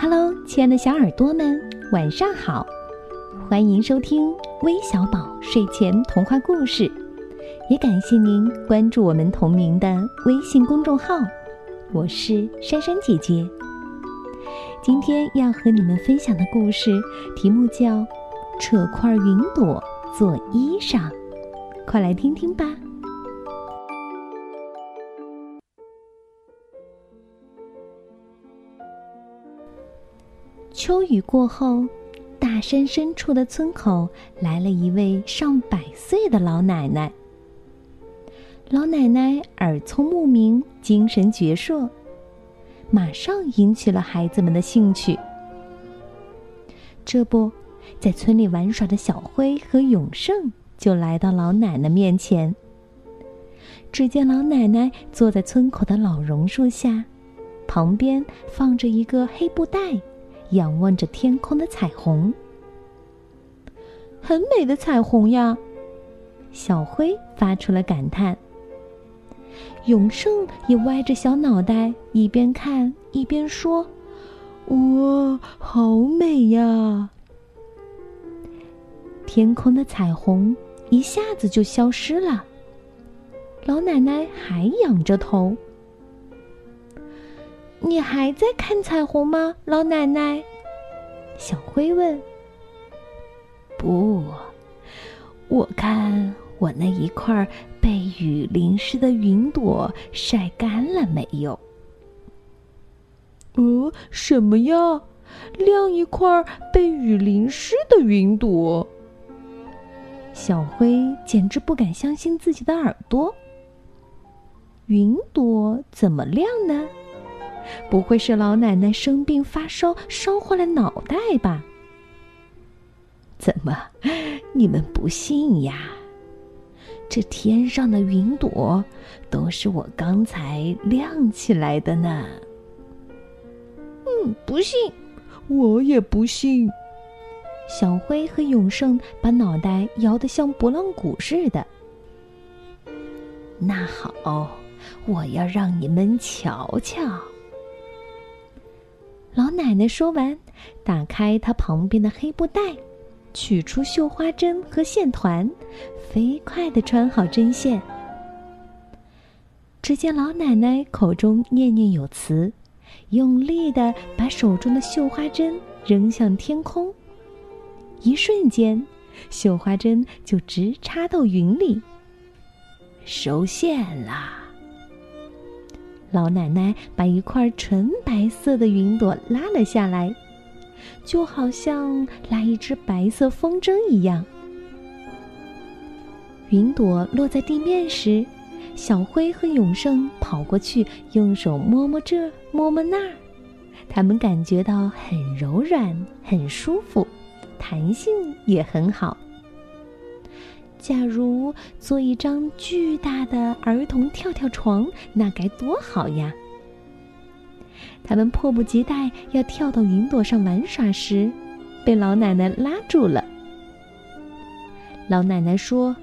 Hello，亲爱的小耳朵们，晚上好！欢迎收听微小宝睡前童话故事，也感谢您关注我们同名的微信公众号。我是珊珊姐姐。今天要和你们分享的故事题目叫《扯块云朵做衣裳》，快来听听吧。秋雨过后，大山深处的村口来了一位上百岁的老奶奶。老奶奶耳聪目明，精神矍铄，马上引起了孩子们的兴趣。这不，在村里玩耍的小辉和永胜就来到老奶奶面前。只见老奶奶坐在村口的老榕树下，旁边放着一个黑布袋。仰望着天空的彩虹，很美的彩虹呀！小灰发出了感叹。永胜也歪着小脑袋，一边看一边说：“哇，好美呀！”天空的彩虹一下子就消失了。老奶奶还仰着头。你还在看彩虹吗，老奶奶？小灰问。不，我看我那一块被雨淋湿的云朵晒干了没有？呃，什么呀？晾一块被雨淋湿的云朵？小灰简直不敢相信自己的耳朵。云朵怎么晾呢？不会是老奶奶生病发烧烧坏了脑袋吧？怎么，你们不信呀？这天上的云朵都是我刚才亮起来的呢。嗯，不信，我也不信。小辉和永胜把脑袋摇得像拨浪鼓似的。那好，我要让你们瞧瞧。老奶奶说完，打开她旁边的黑布袋，取出绣花针和线团，飞快地穿好针线。只见老奶奶口中念念有词，用力地把手中的绣花针扔向天空，一瞬间，绣花针就直插到云里。收线啦！老奶奶把一块纯白色的云朵拉了下来，就好像拉一只白色风筝一样。云朵落在地面时，小灰和永胜跑过去，用手摸摸这，摸摸那儿，他们感觉到很柔软，很舒服，弹性也很好。假如做一张巨大的儿童跳跳床，那该多好呀！他们迫不及待要跳到云朵上玩耍时，被老奶奶拉住了。老奶奶说：“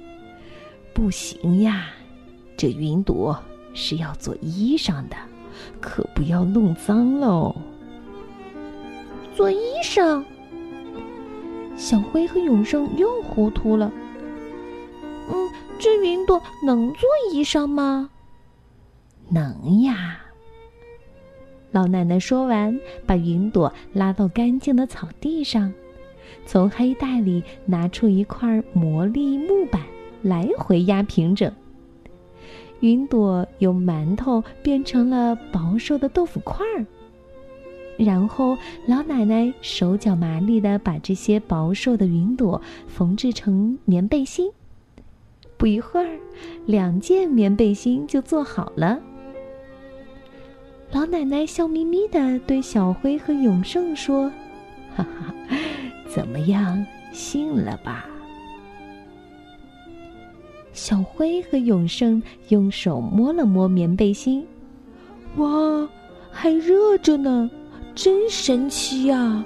不行呀，这云朵是要做衣裳的，可不要弄脏喽。”做衣裳，小辉和永生又糊涂了。嗯，这云朵能做衣裳吗？能呀。老奶奶说完，把云朵拉到干净的草地上，从黑袋里拿出一块魔力木板，来回压平整。云朵由馒头变成了薄瘦的豆腐块儿。然后，老奶奶手脚麻利的把这些薄瘦的云朵缝制成棉背心。不一会儿，两件棉背心就做好了。老奶奶笑眯眯的对小辉和永胜说：“哈哈，怎么样，信了吧？”小辉和永胜用手摸了摸棉背心，哇，还热着呢，真神奇呀！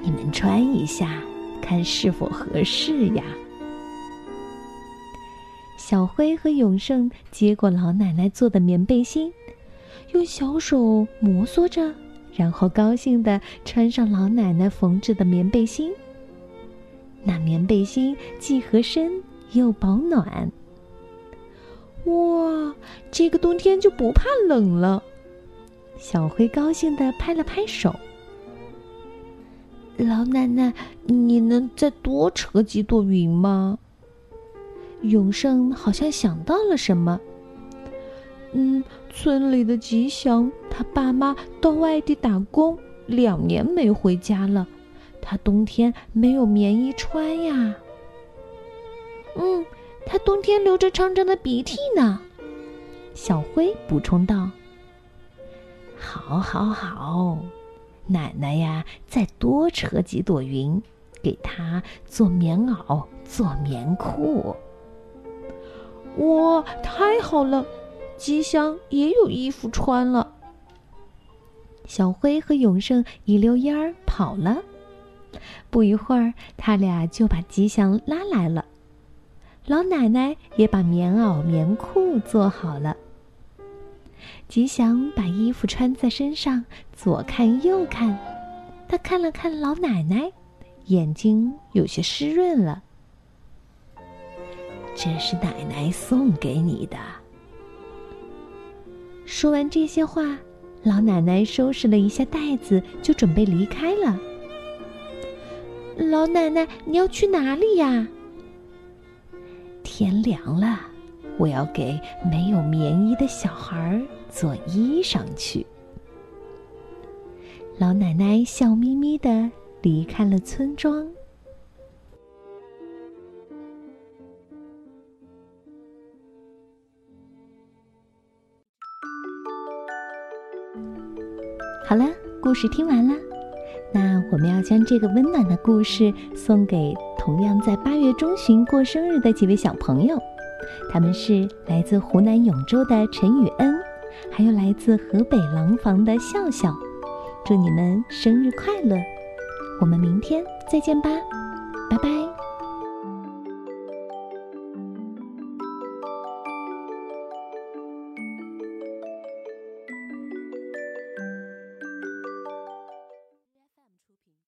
你们穿一下，看是否合适呀？小辉和永胜接过老奶奶做的棉背心，用小手摩挲着，然后高兴地穿上老奶奶缝制的棉背心。那棉背心既合身又保暖。哇，这个冬天就不怕冷了！小辉高兴地拍了拍手。老奶奶，你能再多扯几朵云吗？永胜好像想到了什么。嗯，村里的吉祥，他爸妈到外地打工，两年没回家了，他冬天没有棉衣穿呀。嗯，他冬天流着长长的鼻涕呢。小辉补充道：“好，好，好，奶奶呀，再多扯几朵云，给他做棉袄，做棉裤。”哇，太好了！吉祥也有衣服穿了。小辉和永胜一溜烟儿跑了。不一会儿，他俩就把吉祥拉来了。老奶奶也把棉袄、棉裤做好了。吉祥把衣服穿在身上，左看右看，他看了看老奶奶，眼睛有些湿润了。这是奶奶送给你的。说完这些话，老奶奶收拾了一下袋子，就准备离开了。老奶奶，你要去哪里呀？天凉了，我要给没有棉衣的小孩做衣裳去。老奶奶笑眯眯的离开了村庄。好了，故事听完了，那我们要将这个温暖的故事送给同样在八月中旬过生日的几位小朋友，他们是来自湖南永州的陈雨恩，还有来自河北廊坊的笑笑，祝你们生日快乐！我们明天再见吧，拜拜。